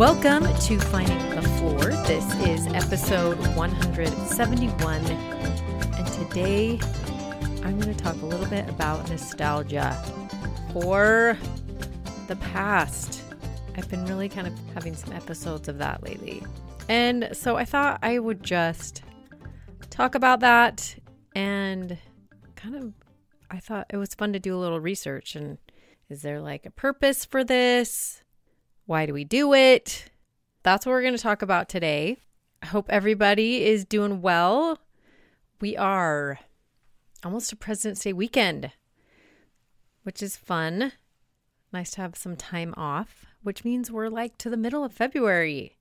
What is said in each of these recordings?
welcome to Finding the Floor. This is episode 171, and today I'm going to talk a little bit about nostalgia for the past. I've been really kind of having some episodes of that lately. And so I thought I would just talk about that and kind of I thought it was fun to do a little research and is there like a purpose for this? Why do we do it? That's what we're going to talk about today. I hope everybody is doing well. We are almost a President's Day weekend, which is fun. Nice to have some time off, which means we're like to the middle of February.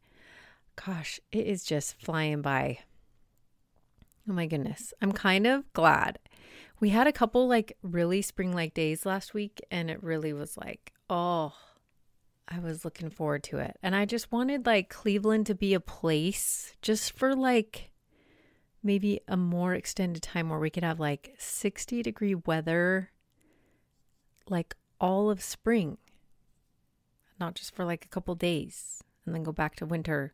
Gosh, it is just flying by. Oh my goodness. I'm kind of glad. We had a couple like really spring like days last week, and it really was like, oh, I was looking forward to it. And I just wanted like Cleveland to be a place just for like maybe a more extended time where we could have like 60 degree weather like all of spring, not just for like a couple days and then go back to winter.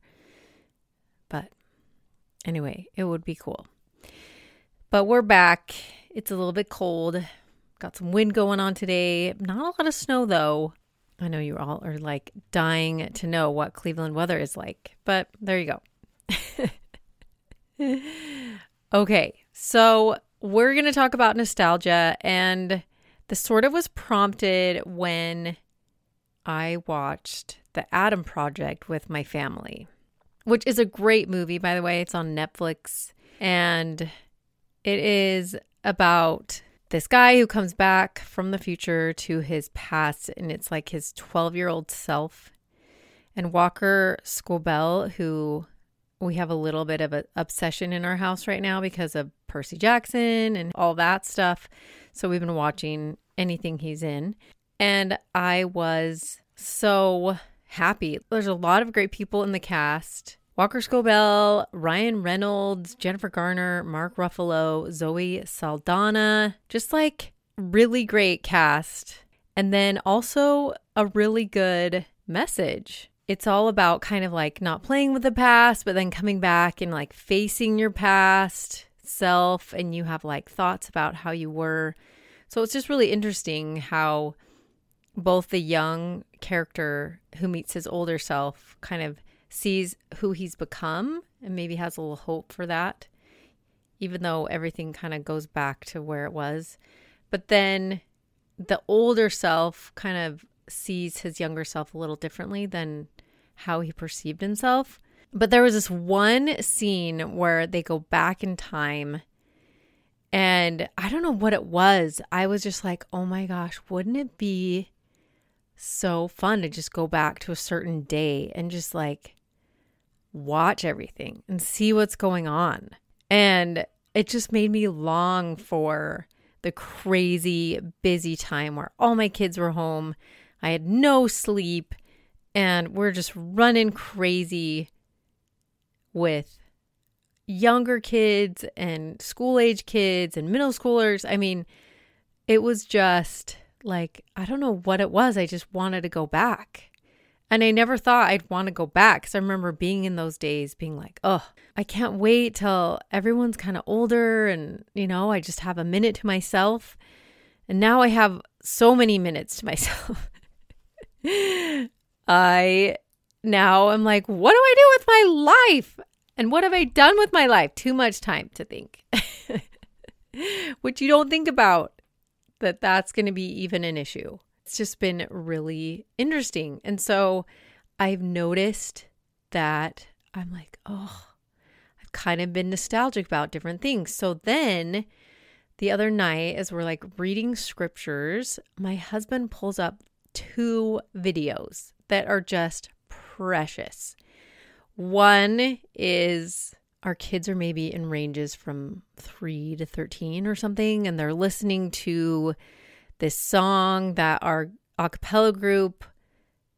But anyway, it would be cool. But we're back. It's a little bit cold. Got some wind going on today. Not a lot of snow though. I know you all are like dying to know what Cleveland weather is like, but there you go. okay, so we're going to talk about nostalgia and this sort of was prompted when I watched The Adam Project with my family, which is a great movie, by the way. It's on Netflix and it is about this guy who comes back from the future to his past, and it's like his 12 year old self. And Walker Scobell, who we have a little bit of an obsession in our house right now because of Percy Jackson and all that stuff. So we've been watching anything he's in. And I was so happy. There's a lot of great people in the cast. Walker Scobell, Ryan Reynolds, Jennifer Garner, Mark Ruffalo, Zoe Saldana, just like really great cast. And then also a really good message. It's all about kind of like not playing with the past, but then coming back and like facing your past self. And you have like thoughts about how you were. So it's just really interesting how both the young character who meets his older self kind of sees who he's become and maybe has a little hope for that, even though everything kind of goes back to where it was. But then the older self kind of sees his younger self a little differently than how he perceived himself. But there was this one scene where they go back in time. And I don't know what it was. I was just like, oh my gosh, wouldn't it be so fun to just go back to a certain day and just like watch everything and see what's going on. And it just made me long for the crazy busy time where all my kids were home. I had no sleep and we're just running crazy with younger kids and school age kids and middle schoolers. I mean, it was just like, I don't know what it was. I just wanted to go back. And I never thought I'd want to go back because I remember being in those days being like, oh, I can't wait till everyone's kind of older and, you know, I just have a minute to myself. And now I have so many minutes to myself. I now am like, what do I do with my life? And what have I done with my life? Too much time to think. Which you don't think about that that's going to be even an issue it's just been really interesting. And so I've noticed that I'm like, oh, I've kind of been nostalgic about different things. So then the other night, as we're like reading scriptures, my husband pulls up two videos that are just precious. One is our kids are maybe in ranges from 3 to 13 or something and they're listening to this song that our a cappella group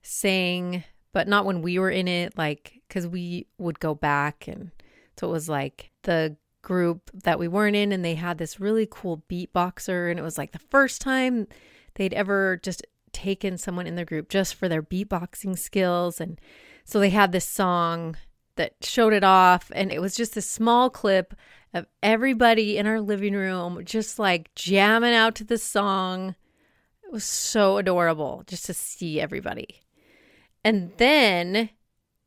sang, but not when we were in it, like, because we would go back. And so it was like the group that we weren't in, and they had this really cool beatboxer. And it was like the first time they'd ever just taken someone in their group just for their beatboxing skills. And so they had this song that showed it off. And it was just a small clip of everybody in our living room just like jamming out to the song it was so adorable just to see everybody. And then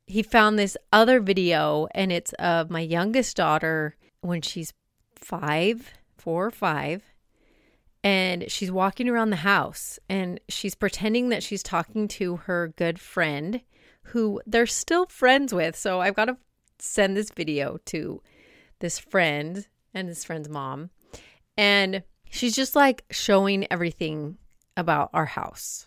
he found this other video, and it's of my youngest daughter when she's five, four or five. And she's walking around the house and she's pretending that she's talking to her good friend who they're still friends with. So I've got to send this video to this friend and this friend's mom. And she's just like showing everything about our house.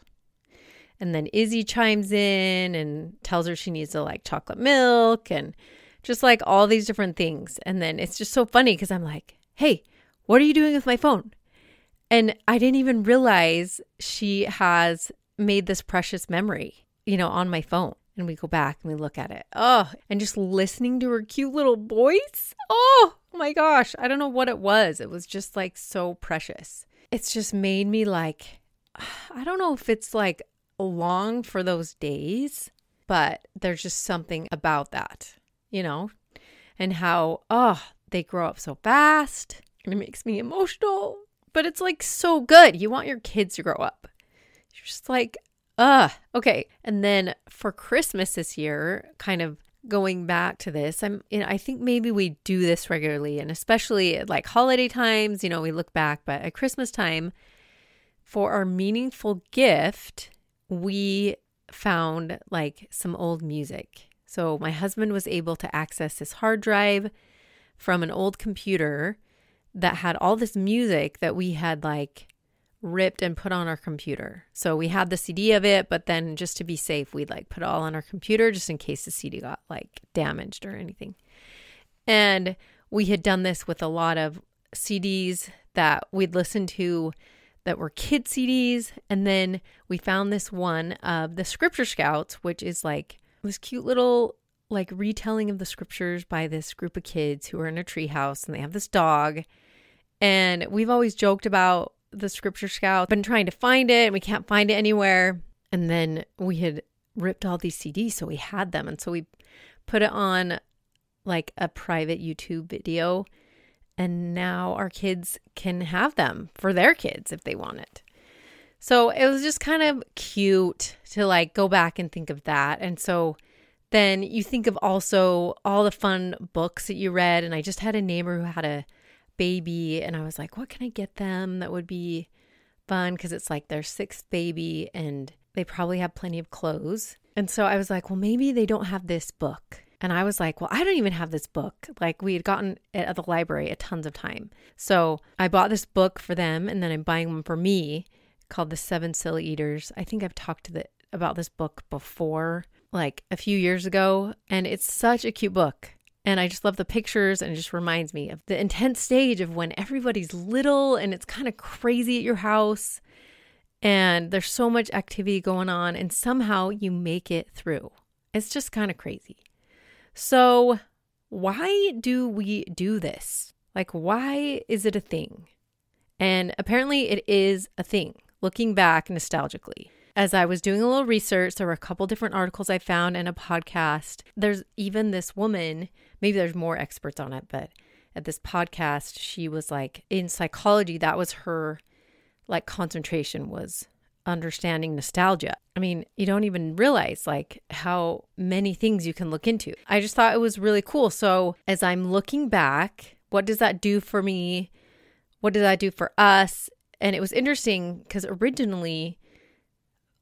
And then Izzy chimes in and tells her she needs to like chocolate milk and just like all these different things. And then it's just so funny because I'm like, hey, what are you doing with my phone? And I didn't even realize she has made this precious memory, you know, on my phone. And we go back and we look at it. Oh, and just listening to her cute little voice. Oh my gosh. I don't know what it was. It was just like so precious. It's just made me like I don't know if it's like long for those days, but there's just something about that, you know, and how, oh, they grow up so fast and it makes me emotional, but it's like so good. You want your kids to grow up. You're just like, uh, okay. And then for Christmas this year, kind of going back to this, I'm, you know, I think maybe we do this regularly and especially at like holiday times, you know, we look back, but at Christmas time, for our meaningful gift, we found like some old music. So my husband was able to access this hard drive from an old computer that had all this music that we had like ripped and put on our computer. So we had the CD of it, but then just to be safe, we'd like put it all on our computer just in case the CD got like damaged or anything. And we had done this with a lot of CDs that we'd listened to that were kid CDs. And then we found this one of the Scripture Scouts, which is like this cute little like retelling of the scriptures by this group of kids who are in a treehouse and they have this dog. And we've always joked about the Scripture Scout, been trying to find it and we can't find it anywhere. And then we had ripped all these CDs, so we had them. And so we put it on like a private YouTube video and now our kids can have them for their kids if they want it. So it was just kind of cute to like go back and think of that. And so then you think of also all the fun books that you read. And I just had a neighbor who had a baby, and I was like, what can I get them that would be fun? Because it's like their sixth baby and they probably have plenty of clothes. And so I was like, well, maybe they don't have this book. And I was like, well, I don't even have this book. Like we had gotten it at the library a tons of time. So I bought this book for them and then I'm buying one for me called The Seven Silly Eaters. I think I've talked to the, about this book before, like a few years ago. And it's such a cute book. And I just love the pictures and it just reminds me of the intense stage of when everybody's little and it's kind of crazy at your house and there's so much activity going on and somehow you make it through. It's just kind of crazy. So, why do we do this? Like, why is it a thing? And apparently, it is a thing, looking back nostalgically. As I was doing a little research, there were a couple different articles I found and a podcast. There's even this woman, maybe there's more experts on it, but at this podcast, she was like, in psychology, that was her like concentration was understanding nostalgia. I mean, you don't even realize like how many things you can look into. I just thought it was really cool. So, as I'm looking back, what does that do for me? What does that do for us? And it was interesting because originally,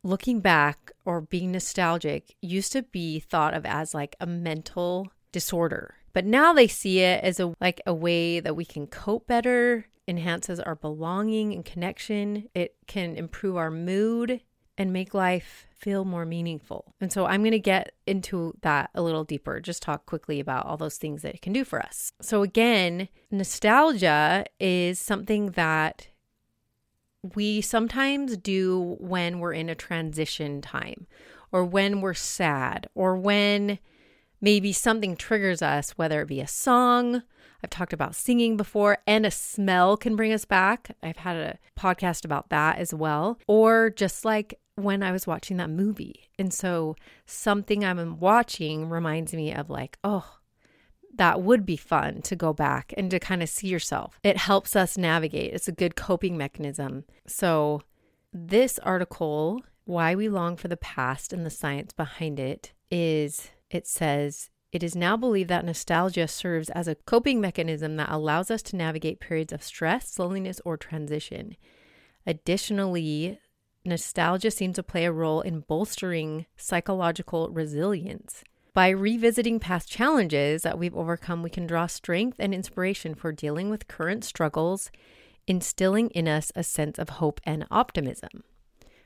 looking back or being nostalgic used to be thought of as like a mental disorder. But now they see it as a like a way that we can cope better enhances our belonging and connection. It can improve our mood and make life feel more meaningful. And so I'm going to get into that a little deeper, just talk quickly about all those things that it can do for us. So, again, nostalgia is something that we sometimes do when we're in a transition time or when we're sad or when maybe something triggers us, whether it be a song. I've talked about singing before, and a smell can bring us back. I've had a podcast about that as well. Or just like when I was watching that movie. And so something I'm watching reminds me of like, oh, that would be fun to go back and to kind of see yourself. It helps us navigate. It's a good coping mechanism. So, this article, Why We Long for the Past and the Science Behind It, is it says, it is now believed that nostalgia serves as a coping mechanism that allows us to navigate periods of stress, loneliness, or transition. Additionally, nostalgia seems to play a role in bolstering psychological resilience. By revisiting past challenges that we've overcome, we can draw strength and inspiration for dealing with current struggles, instilling in us a sense of hope and optimism.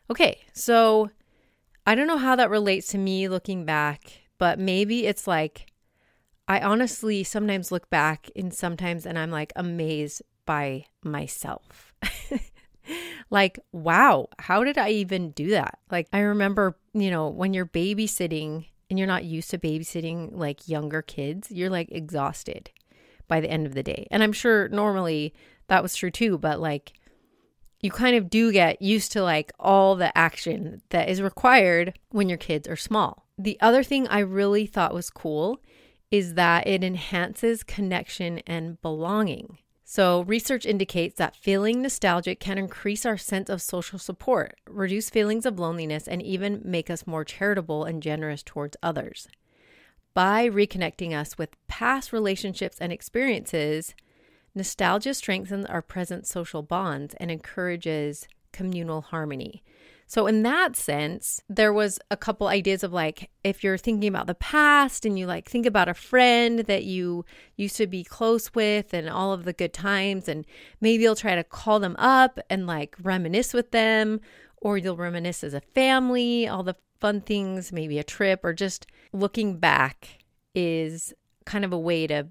Okay, so I don't know how that relates to me looking back, but maybe it's like I honestly sometimes look back and sometimes and I'm like amazed by myself. like, wow, how did I even do that? Like, I remember, you know, when you're babysitting and you're not used to babysitting like younger kids, you're like exhausted by the end of the day. And I'm sure normally that was true too, but like, you kind of do get used to like all the action that is required when your kids are small. The other thing I really thought was cool is that it enhances connection and belonging. So, research indicates that feeling nostalgic can increase our sense of social support, reduce feelings of loneliness, and even make us more charitable and generous towards others. By reconnecting us with past relationships and experiences, nostalgia strengthens our present social bonds and encourages communal harmony. So, in that sense, there was a couple ideas of like, if you're thinking about the past and you like think about a friend that you used to be close with and all of the good times, and maybe you'll try to call them up and like reminisce with them, or you'll reminisce as a family, all the fun things, maybe a trip, or just looking back is kind of a way to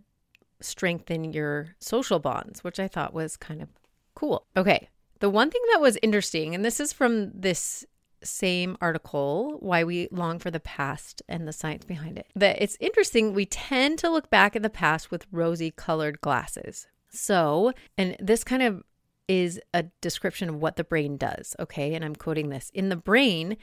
strengthen your social bonds, which I thought was kind of cool. Okay, the one thing that was interesting, and this is from this same article, Why We Long for the Past and the Science Behind It, that it's interesting. We tend to look back at the past with rosy colored glasses. So, and this kind of is a description of what the brain does, okay? And I'm quoting this. In the brain,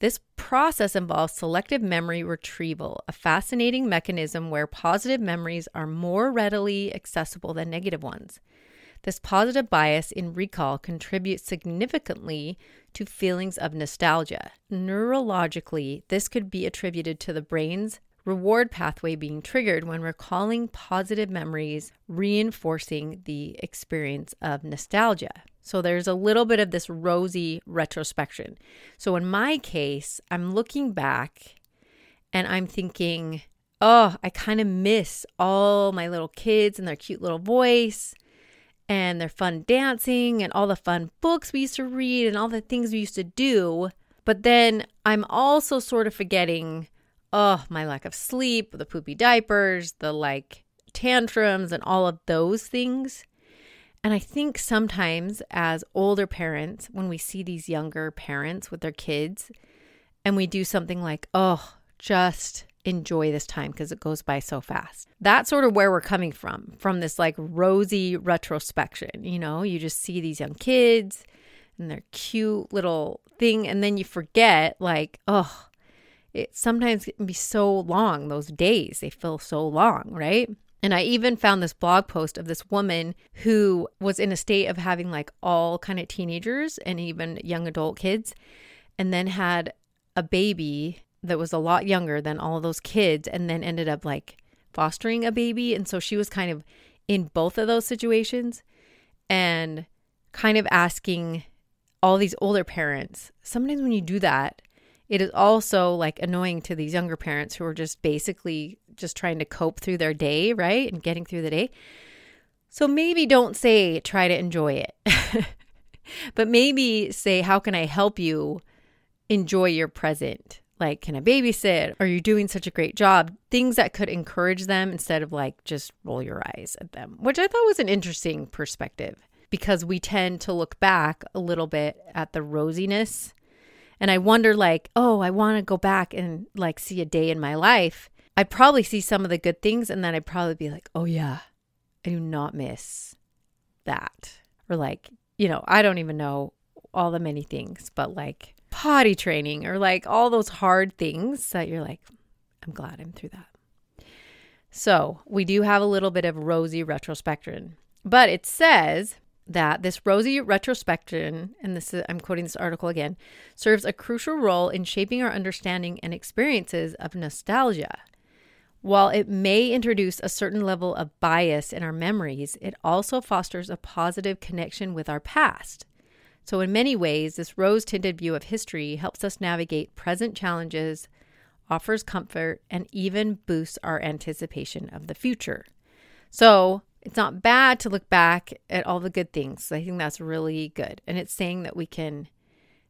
this process involves selective memory retrieval, a fascinating mechanism where positive memories are more readily accessible than negative ones. This positive bias in recall contributes significantly to feelings of nostalgia. Neurologically, this could be attributed to the brain's reward pathway being triggered when recalling positive memories, reinforcing the experience of nostalgia. So there's a little bit of this rosy retrospection. So in my case, I'm looking back and I'm thinking, oh, I kind of miss all my little kids and their cute little voice and their fun dancing and all the fun books we used to read and all the things we used to do. But then I'm also sort of forgetting, oh, my lack of sleep, the poopy diapers, the like tantrums, and all of those things. And I think sometimes as older parents, when we see these younger parents with their kids, and we do something like, oh, just enjoy this time because it goes by so fast. That's sort of where we're coming from, from this like rosy retrospection. You know, you just see these young kids and their cute little thing, and then you forget, like, oh, it sometimes can be so long, those days, they feel so long, right? And I even found this blog post of this woman who was in a state of having like all kind of teenagers and even young adult kids, and then had a baby that was a lot younger than all those kids and then ended up like fostering a baby. And so she was kind of in both of those situations and kind of asking all these older parents. Sometimes when you do that, it is also like annoying to these younger parents who are just basically just trying to cope through their day, right? And getting through the day. So maybe don't say try to enjoy it. but maybe say how can I help you enjoy your present. Like, can I babysit? Are you doing such a great job? Things that could encourage them instead of like just roll your eyes at them, which I thought was an interesting perspective because we tend to look back a little bit at the rosiness. And I wonder, like, oh, I want to go back and like see a day in my life. I'd probably see some of the good things and then I'd probably be like, oh, yeah, I do not miss that. Or like, you know, I don't even know all the many things, but like potty training or like all those hard things that you're like, I'm glad I'm through that. So we do have a little bit of rosy retrospection, but it says that this rosy retrospection, and this is, I'm quoting this article again, serves a crucial role in shaping our understanding and experiences of nostalgia. While it may introduce a certain level of bias in our memories, it also fosters a positive connection with our past. So, in many ways, this rose tinted view of history helps us navigate present challenges, offers comfort, and even boosts our anticipation of the future. So, it's not bad to look back at all the good things. I think that's really good. And it's saying that we can,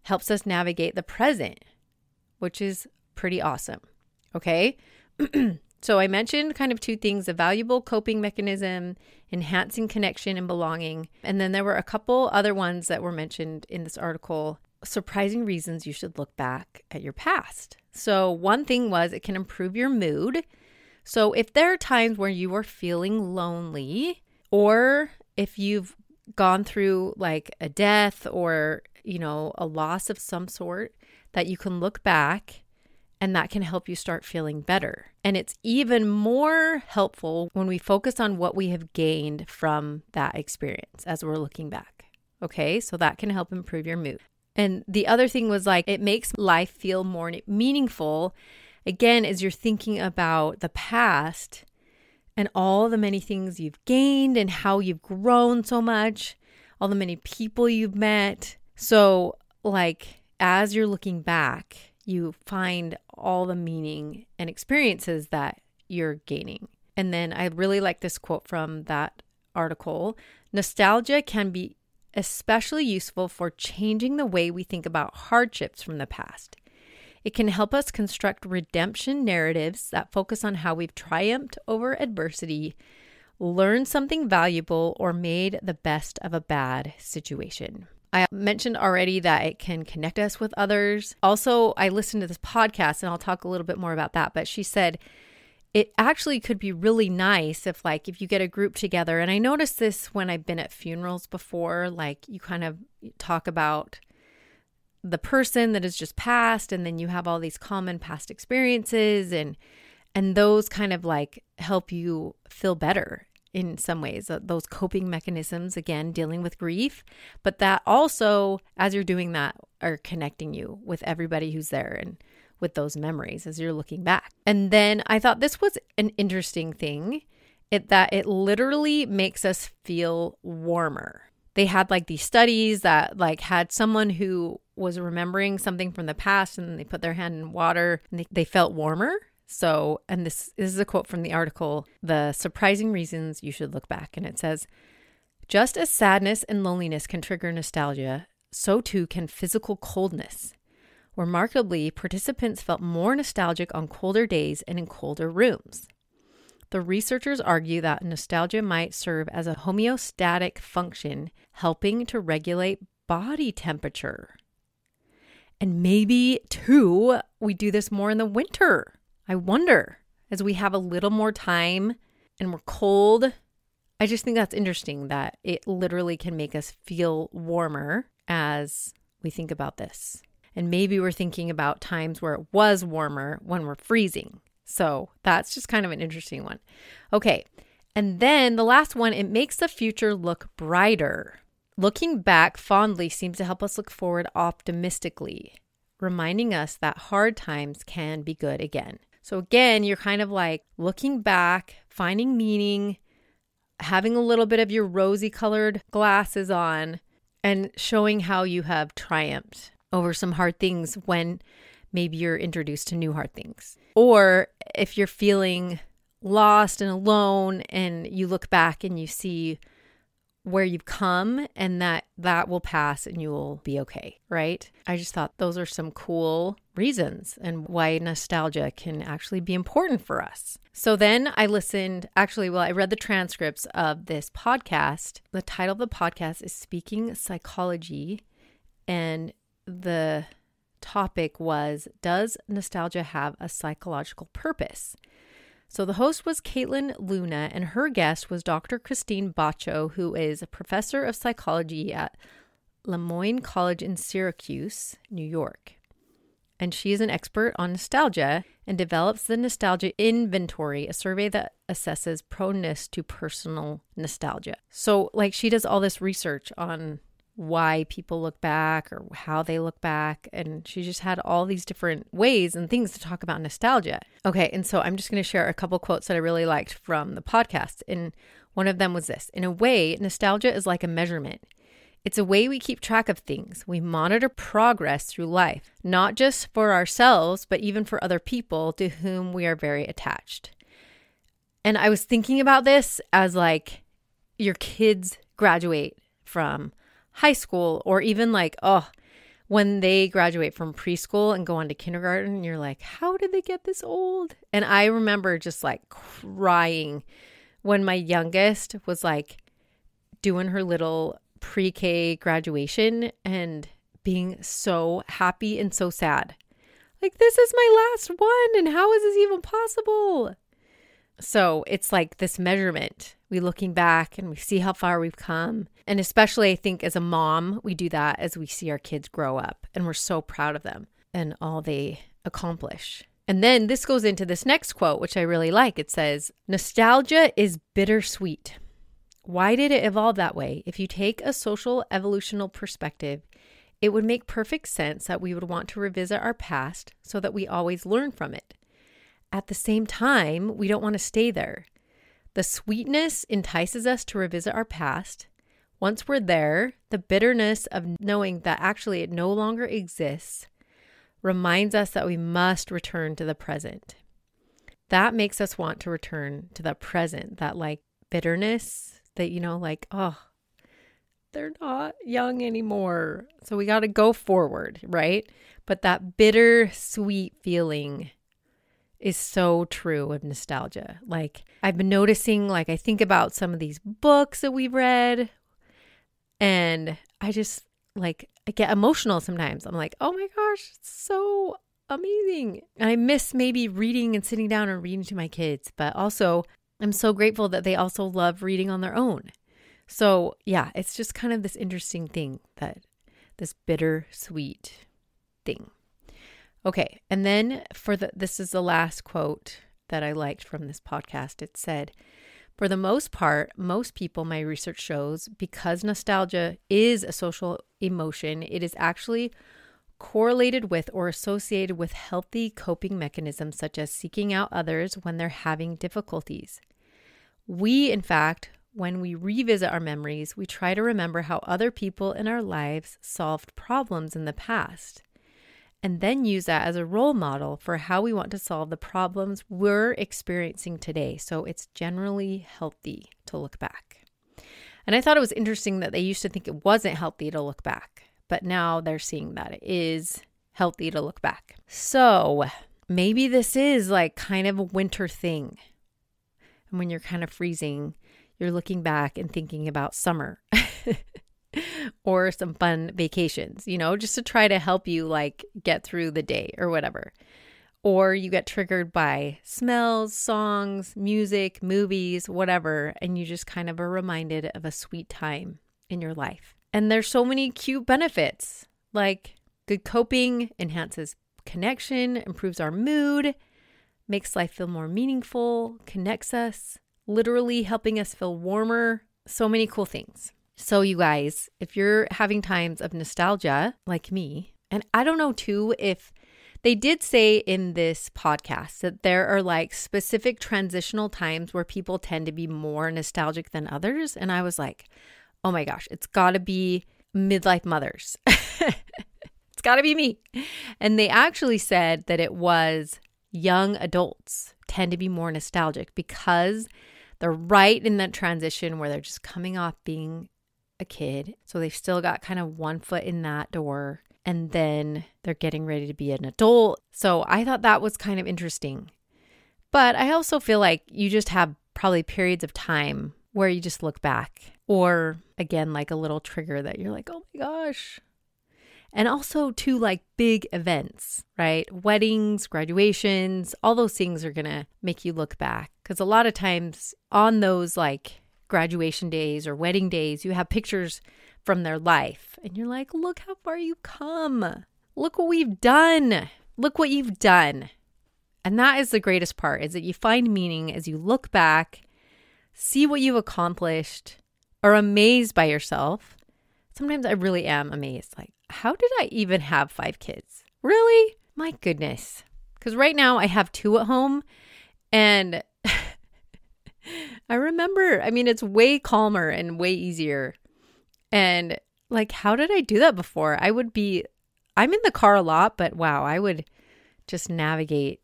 helps us navigate the present, which is pretty awesome. Okay. So I mentioned kind of two things a valuable coping mechanism, enhancing connection and belonging. And then there were a couple other ones that were mentioned in this article surprising reasons you should look back at your past. So, one thing was it can improve your mood. So, if there are times where you are feeling lonely, or if you've gone through like a death or, you know, a loss of some sort, that you can look back and that can help you start feeling better. And it's even more helpful when we focus on what we have gained from that experience as we're looking back. Okay, so that can help improve your mood. And the other thing was like, it makes life feel more meaningful. Again, as you're thinking about the past and all the many things you've gained and how you've grown so much, all the many people you've met. So, like, as you're looking back, you find all the meaning and experiences that you're gaining. And then I really like this quote from that article Nostalgia can be especially useful for changing the way we think about hardships from the past. It can help us construct redemption narratives that focus on how we've triumphed over adversity, learned something valuable, or made the best of a bad situation. I mentioned already that it can connect us with others. Also, I listened to this podcast and I'll talk a little bit more about that, but she said it actually could be really nice if like if you get a group together and I noticed this when I've been at funerals before, like you kind of talk about the person that has just passed and then you have all these common past experiences and and those kind of like help you feel better in some ways, those coping mechanisms, again, dealing with grief, but that also, as you're doing that, are connecting you with everybody who's there and with those memories as you're looking back. And then I thought this was an interesting thing it, that it literally makes us feel warmer. They had like these studies that like had someone who was remembering something from the past and they put their hand in water and they, they felt warmer so, and this, this is a quote from the article The Surprising Reasons You Should Look Back. And it says, Just as sadness and loneliness can trigger nostalgia, so too can physical coldness. Remarkably, participants felt more nostalgic on colder days and in colder rooms. The researchers argue that nostalgia might serve as a homeostatic function, helping to regulate body temperature. And maybe, too, we do this more in the winter. I wonder as we have a little more time and we're cold. I just think that's interesting that it literally can make us feel warmer as we think about this. And maybe we're thinking about times where it was warmer when we're freezing. So that's just kind of an interesting one. Okay. And then the last one, it makes the future look brighter. Looking back fondly seems to help us look forward optimistically, reminding us that hard times can be good again. So again, you're kind of like looking back, finding meaning, having a little bit of your rosy colored glasses on, and showing how you have triumphed over some hard things when maybe you're introduced to new hard things. Or if you're feeling lost and alone and you look back and you see where you've come and that that will pass and you will be okay, right? I just thought those are some cool reasons and why nostalgia can actually be important for us. So then I listened, actually, well, I read the transcripts of this podcast. The title of the podcast is Speaking Psychology, and the topic was Does nostalgia have a psychological purpose? So the host was Kaitlin Luna, and her guest was Dr. Krystine Batcho, who is a professor of psychology at Le Moyne College in Syracuse, New York. And she is an expert on nostalgia and develops the Nostalgia Inventory, a survey that assesses proneness to personal nostalgia. So, like, she does all this research on why people look back or how they look back. And she just had all these different ways and things to talk about nostalgia. Okay, and so I'm just going to share a couple quotes that I really liked from the podcast. And one of them was this In a way, nostalgia is like a measurement. It's a way we keep track of things. We monitor progress through life, not just for ourselves, but even for other people to whom we are very attached. And I was thinking about this as like your kids graduate from high school or even like, oh, when they graduate from preschool and go on to kindergarten, you're like, how did they get this old? And I remember just like crying when my youngest was like doing her little pre K graduation and being so happy and so sad. Like, this is my last one, and how is this even possible? So it's like this measurement. We looking back and we see how far we've come. And especially I think as a mom, we do that as we see our kids grow up and we're so proud of them and all they accomplish. And then this goes into this next quote, which I really like. It says, Nostalgia is bittersweet. Why did it evolve that way? If you take a social evolutional perspective, it would make perfect sense that we would want to revisit our past so that we always learn from it. At the same time, we don't want to stay there. The sweetness entices us to revisit our past. Once we're there, the bitterness of knowing that actually it no longer exists reminds us that we must return to the present. That makes us want to return to the present, that like bitterness that, you know, like, oh, they're not young anymore. So we got to go forward, right? But that bitter sweet feeling is so true of nostalgia. Like I've been noticing like I think about some of these books that we've read and I just like I get emotional sometimes. I'm like, "Oh my gosh, it's so amazing." And I miss maybe reading and sitting down and reading to my kids, but also I'm so grateful that they also love reading on their own. So, yeah, it's just kind of this interesting thing that this bitter sweet thing. Okay, and then for the this is the last quote that I liked from this podcast. It said, for the most part, most people, my research shows, because nostalgia is a social emotion, it is actually correlated with or associated with healthy coping mechanisms such as seeking out others when they're having difficulties. We, in fact, when we revisit our memories, we try to remember how other people in our lives solved problems in the past and then use that as a role model for how we want to solve the problems we're experiencing today. So it's generally healthy to look back. And I thought it was interesting that they used to think it wasn't healthy to look back, but now they're seeing that it is healthy to look back. So maybe this is like kind of a winter thing. And when you're kind of freezing, you're looking back and thinking about summer. or some fun vacations, you know, just to try to help you like get through the day or whatever. Or you get triggered by smells, songs, music, movies, whatever, and you just kind of are reminded of a sweet time in your life. And there's so many cute benefits like good coping enhances connection, improves our mood, makes life feel more meaningful, connects us, literally helping us feel warmer. So many cool things. So, you guys, if you're having times of nostalgia like me, and I don't know too if they did say in this podcast that there are like specific transitional times where people tend to be more nostalgic than others. And I was like, oh my gosh, it's got to be midlife mothers. it's got to be me. And they actually said that it was young adults tend to be more nostalgic because they're right in that transition where they're just coming off being a kid. So they've still got kind of one foot in that door and then they're getting ready to be an adult. So I thought that was kind of interesting. But I also feel like you just have probably periods of time where you just look back, or again, like a little trigger that you're like, oh my gosh. And also, to like big events, right? Weddings, graduations, all those things are gonna make you look back. Because a lot of times on those like graduation days or wedding days, you have pictures from their life. And you're like, look how far you've come. Look what we've done. Look what you've done. And that is the greatest part is that you find meaning as you look back, see what you've accomplished, are amazed by yourself. Sometimes I really am amazed. Like, how did I even have five kids? Really? My goodness. Because right now I have two at home and I remember, I mean, it's way calmer and way easier. And like, how did I do that before? I would be, I'm in the car a lot, but wow, I would just navigate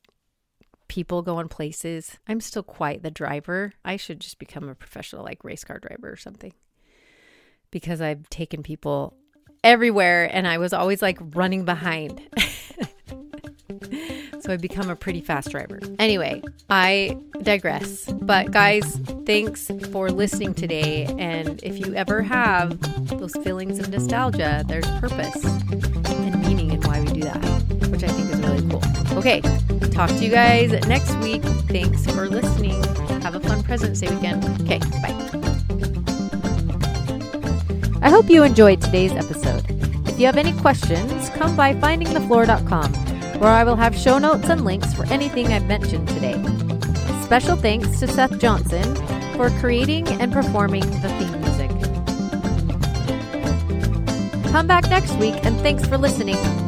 people going places. I'm still quite the driver. I should just become a professional, like, race car driver or something because I've taken people everywhere and I was always like running behind. so I become a pretty fast driver. Anyway, I digress. But guys, thanks for listening today. And if you ever have those feelings of nostalgia, there's purpose and meaning in why we do that, which I think is really cool. Okay, talk to you guys next week. Thanks for listening. Have a fun President's Day weekend. Okay, bye. I hope you enjoyed today's episode. If you have any questions, come by findingthefloor.com where I will have show notes and links for anything I've mentioned today. Special thanks to Seth Johnson for creating and performing the theme music. Come back next week and thanks for listening.